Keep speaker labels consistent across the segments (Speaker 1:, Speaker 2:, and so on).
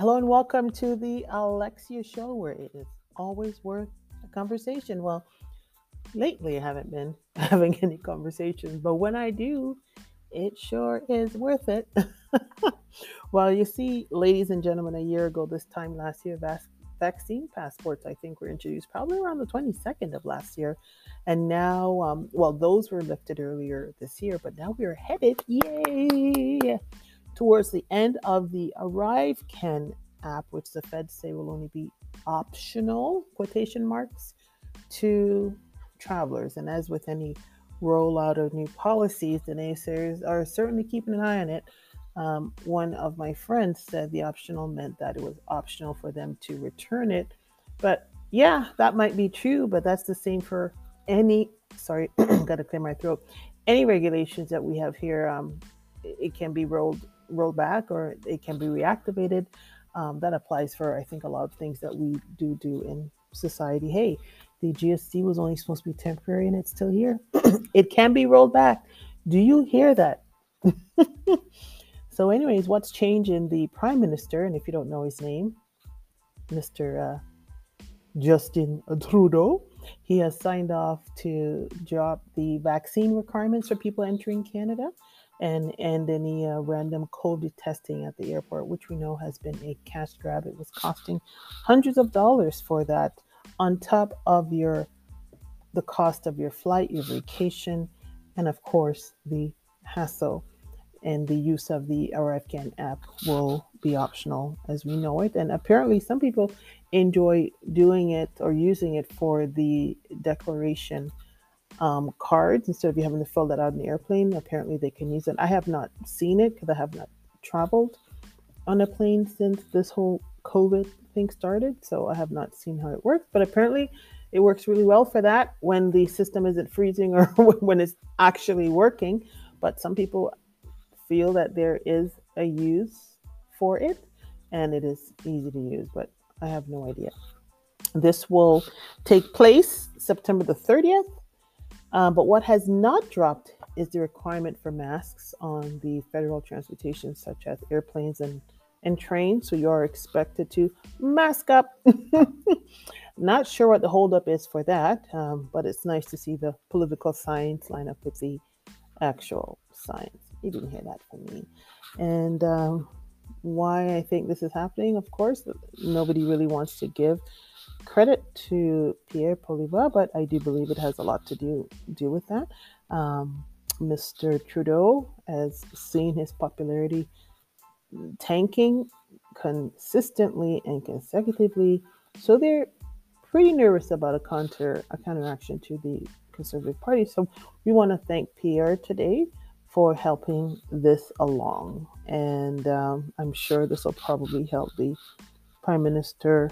Speaker 1: Hello and welcome to the Alexia Show, where it is always worth a conversation. Well, lately I haven't been having any conversations, but when I do, it sure is worth it. well, you see, ladies and gentlemen, a year ago, this time last year, vac- vaccine passports, I think, were introduced probably around the 22nd of last year. And now, um, well, those were lifted earlier this year, but now we are headed, yay, towards the end of the ArriveCan app, which the feds say will only be optional, quotation marks, to travelers. And as with any rollout of new policies, the naysayers are certainly keeping an eye on it. Um, one of my friends said the optional meant that it was optional for them to return it. But yeah, that might be true, but that's the same for any, sorry, got to clear my throat. Any regulations that we have here, um, it can be rolled rolled back or it can be reactivated. Um, that applies for, I think, a lot of things that we do do in society. Hey, the GST was only supposed to be temporary and it's still here. it can be rolled back. Do you hear that? so, anyways, what's changing the prime minister? And if you don't know his name, Mr. Uh, Justin Trudeau, he has signed off to drop the vaccine requirements for people entering Canada and and any uh, random COVID testing at the airport, which we know has been a cash grab. It was costing hundreds of dollars for that on top of your the cost of your flight, your vacation, and of course the hassle and the use of the ArriveCan app will be optional as we know it. And apparently some people enjoy doing it or using it for the declaration um, cards instead of you having to fill that out in the airplane. Apparently they can use it. I have not seen it because I have not traveled on a plane since this whole COVID thing started. So I have not seen how it works, but apparently it works really well for that when the system isn't freezing or when it's actually working. But some people feel that there is a use for it and it is easy to use, but I have no idea. This will take place September the 30th. Uh, but what has not dropped is the requirement for masks on the federal transportation, such as airplanes and and train. So you are expected to mask up. Not sure what the holdup is for that, um, but it's nice to see the political science line up with the actual science. You didn't hear that from me. And um, why I think this is happening, of course, nobody really wants to give credit to Pierre Poilievre, but I do believe it has a lot to do do with that. Um, Mr. Trudeau has seen his popularity tanking consistently and consecutively. So they're pretty nervous about a counter a counteraction to the Conservative Party. So we want to thank Pierre today for helping this along, and um, I'm sure this will probably help the Prime Minister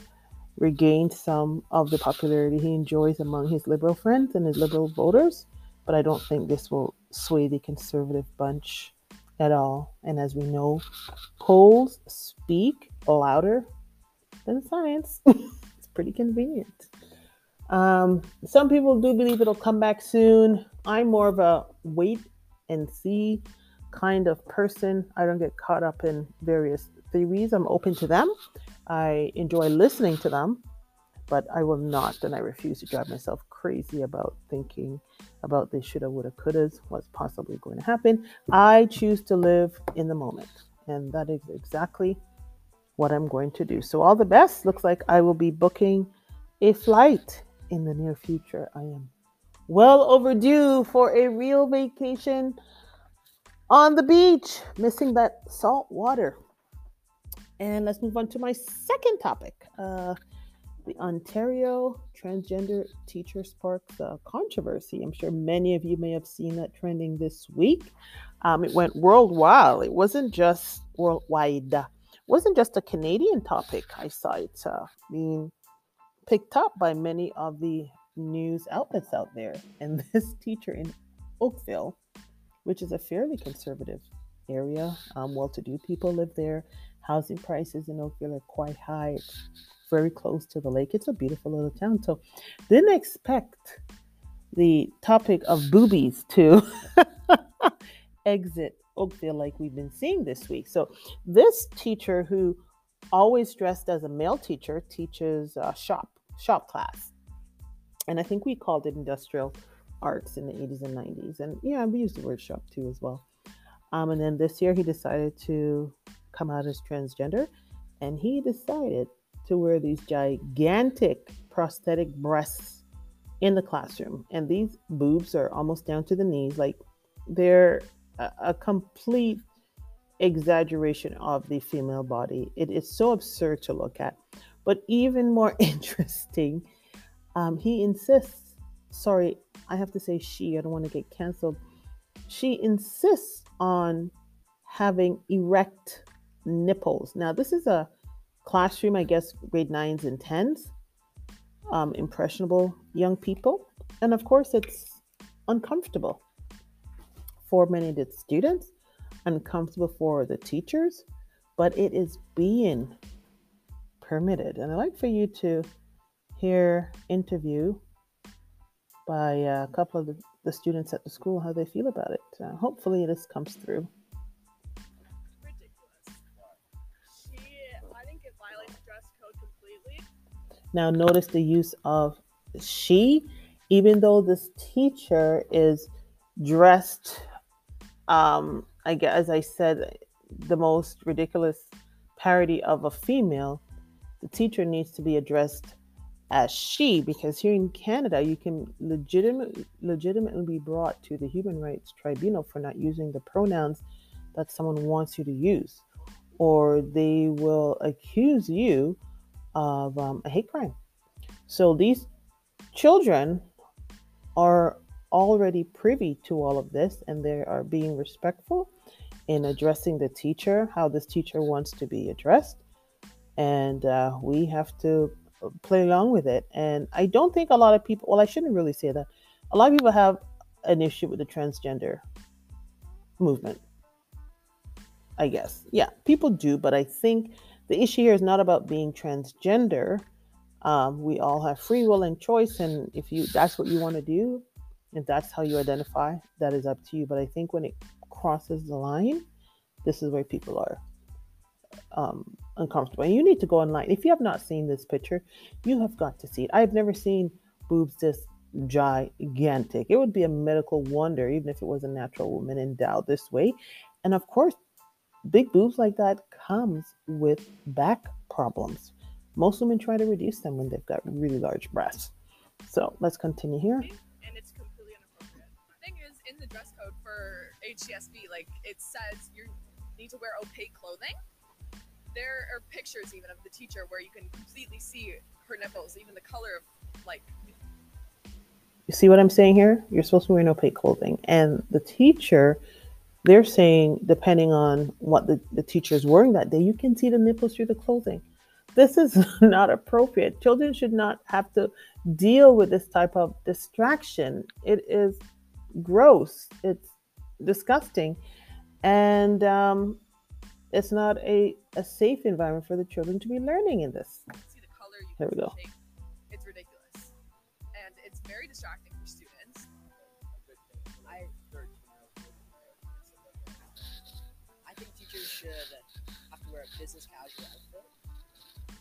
Speaker 1: regain some of the popularity he enjoys among his Liberal friends and his Liberal voters. But I don't think this will sway the Conservative bunch at all. And as we know, polls speak louder than science. it's pretty convenient. Um, some people do believe it'll come back soon. I'm more of a wait and see kind of person. I don't get caught up in various theories. I'm open to them. I enjoy listening to them, but I will not and I refuse to drive myself crazy about thinking about the shoulda, woulda, couldas, what's possibly going to happen. I choose to live in the moment, and that is exactly what I'm going to do. So, all the best. Looks like I will be booking a flight in the near future. I am well overdue for a real vacation on the beach, missing that salt water. And let's move on to my second topic. Uh, the Ontario transgender teacher sparks a controversy. I'm sure many of you may have seen that trending this week. Um, it went worldwide. It wasn't just worldwide. It wasn't just a Canadian topic. I saw it uh, being picked up by many of the news outlets out there. And this teacher in Oakville, which is a fairly conservative area, um, well-to-do people live there. Housing prices in Oakville are quite high. It's very close to the lake. It's a beautiful little town. So didn't expect the topic of boobies to exit Oakville like we've been seeing this week. So this teacher who always dressed as a male teacher, teaches a shop shop class, and I think we called it industrial arts in the 80s and 90s. And yeah, we used the word shop too as well. Um, and then this year he decided to come out as transgender, and he decided to wear these gigantic prosthetic breasts in the classroom. And these boobs are almost down to the knees, like they're a, a complete exaggeration of the female body. It is so absurd to look at. But even more interesting, um, he insists, sorry, I have to say she, I don't want to get canceled. She insists on having erect nipples. Now, this is a classroom, I guess, grade nines and tens, um, impressionable young people. And of course, it's uncomfortable for many of the students, uncomfortable for the teachers, but it is being permitted. And I'd like for you to hear interview by a couple of the, the students at the school how they feel about it. Uh, hopefully, this comes through. Now, notice the use of she, even though this teacher is dressed, um, I guess, as I said, the most ridiculous parody of a female, the teacher needs to be addressed as she because here in Canada you can legitimately legitimately be brought to the human rights tribunal for not using the pronouns that someone wants you to use or they will accuse you of um, a hate crime. So these children are already privy to all of this and they are being respectful in addressing the teacher, how this teacher wants to be addressed. And uh, we have to play along with it. And I don't think a lot of people, well, I shouldn't really say that. A lot of people have an issue with the transgender movement. I guess. Yeah, people do, but I think the issue here is not about being transgender. Um, we all have free will and choice, and if you that's what you want to do, if that's how you identify, that is up to you. But I think when it crosses the line, this is where people are um, uncomfortable. And you need to go online. If you have not seen this picture, you have got to see it. I've never seen boobs this gigantic. It would be a medical wonder, even if it was a natural woman endowed this way. And of course, big boobs like that comes with back problems. Most women try to reduce them when they've got really large breasts. So let's continue here.
Speaker 2: And it's completely inappropriate. The thing is, in the dress code for HDSB, like it says you need to wear opaque clothing. There are pictures even of the teacher where you can completely see her nipples, even the color of like.
Speaker 1: You see what I'm saying here? You're supposed to wear no opaque clothing, and the teacher they're saying depending on what the, the teacher is wearing that day you can see the nipples through the clothing. This is not appropriate. Children should not have to deal with this type of distraction. It is gross. It's disgusting. And um, it's not a, a safe environment for the children to be learning in this
Speaker 2: see the color you
Speaker 1: there we go
Speaker 2: shape. it's ridiculous and it's very distracting for students I,
Speaker 3: I think teachers should have to wear a business casual outfit,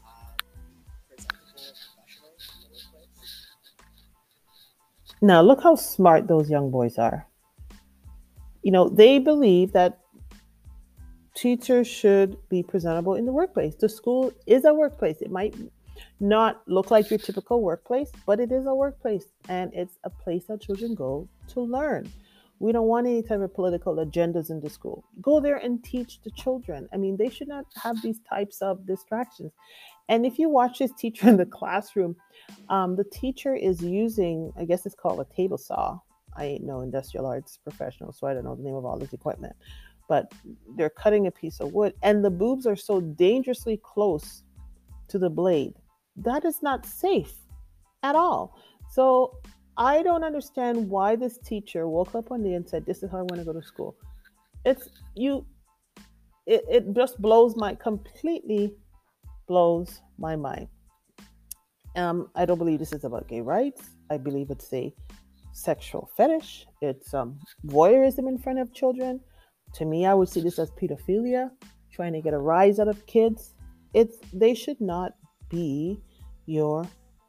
Speaker 3: um, presentable, professional in the workplace.
Speaker 1: Now, look how smart those young boys are. You know, they believe that teachers should be presentable in the workplace. The school is a workplace. It might not look like your typical workplace, but it is a workplace and it's a place that children go to learn. We don't want any type of political agendas in the school. Go there and teach the children. I mean, they should not have these types of distractions. And if you watch this teacher in the classroom, um, the teacher is using, I guess it's called a table saw. I ain't no industrial arts professional, so I don't know the name of all this equipment. But they're cutting a piece of wood, and the boobs are so dangerously close to the blade. That is not safe at all. So I don't understand why this teacher woke up one day and said, This is how I want to go to school. It's you, it, it just blows my completely blows my mind. Um, I don't believe this is about gay rights. I believe it's a sexual fetish. It's um, voyeurism in front of children. To me, I would see this as pedophilia, trying to get a rise out of kids. it's they should not be your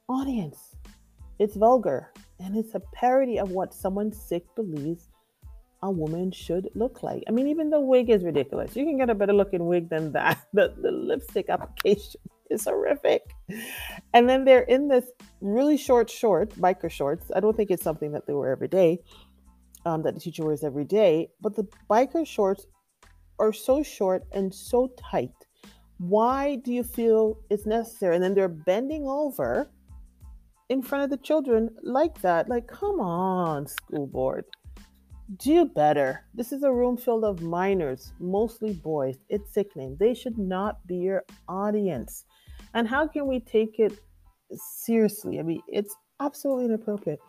Speaker 1: audience. It's vulgar and it's a parody of what someone sick believes a woman should look like. I mean, even the wig is ridiculous. You can get a better looking wig than that. The, the lipstick application is horrific. And then they're in this really short short, biker shorts. I don't think it's something that they wear every day, um, that the teacher wears every day. But the biker shorts are so short and so tight. Why do you feel it's necessary? And then they're bending over in front of the children like that. Like, come on, school board. Do better. This is a room filled of minors, mostly boys. It's sickening. They should not be your audience. And how can we take it seriously? I mean, it's absolutely inappropriate.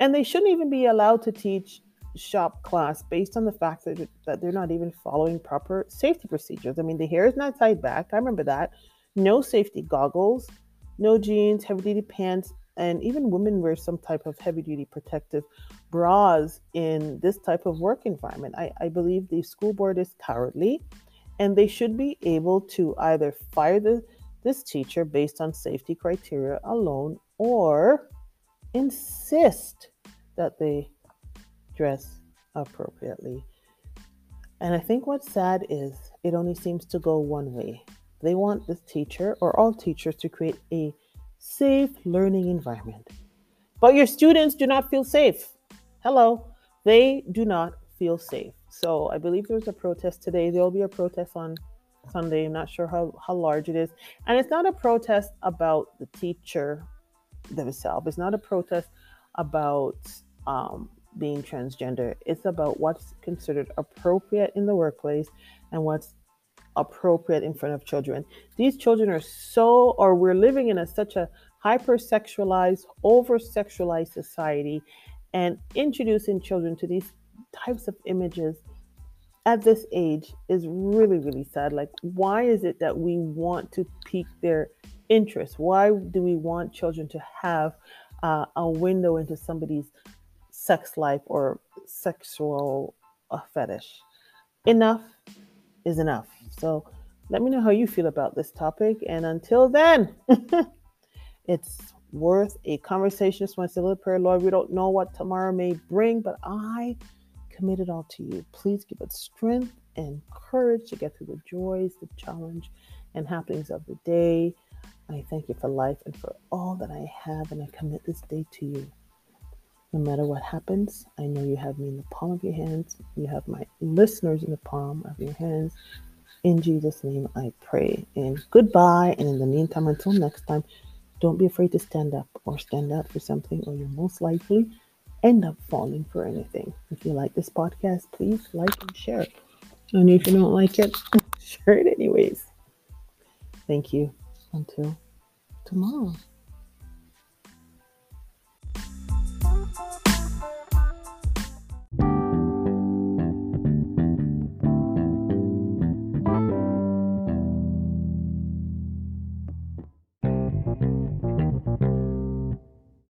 Speaker 1: And they shouldn't even be allowed to teach shop class based on the fact that, that they're not even following proper safety procedures. I mean, the hair is not tied back. I remember that. No safety goggles, no jeans, heavy duty pants, and even women wear some type of heavy duty protective bras in this type of work environment. I, I believe the school board is cowardly and they should be able to either fire the, this teacher based on safety criteria alone or insist that they dress appropriately. And I think what's sad is it only seems to go one way. They want this teacher or all teachers to create a safe learning environment. But your students do not feel safe. Hello, they do not feel safe. So I believe there's a protest today. There'll be a protest on Sunday. I'm not sure how, how large it is. And it's not a protest about the teacher themselves, it's not a protest about um, being transgender. It's about what's considered appropriate in the workplace and what's appropriate in front of children. These children are so, or we're living in a, such a hypersexualized, over sexualized society, and introducing children to these types of images at this age is really, really sad. Like, why is it that we want to pique their interest? Why do we want children to have uh, a window into somebody's sex life or sexual uh, fetish? Enough is enough. So let me know how you feel about this topic. And until then, it's worth a conversation. Just want to say a little prayer, Lord. We don't know what tomorrow may bring, but I commit it all to you. Please give us strength and courage to get through the joys, the challenge, and happenings of the day. I thank you for life and for all that I have, and I commit this day to you. No matter what happens, I know you have me in the palm of your hands. You have my listeners in the palm of your hands. In Jesus' name, I pray. And goodbye. And in the meantime, until next time, don't be afraid to stand up or stand out for something, or you'll most likely end up falling for anything. If you like this podcast, please like and share. And if you don't like it, share it anyways. Thank you. Until tomorrow.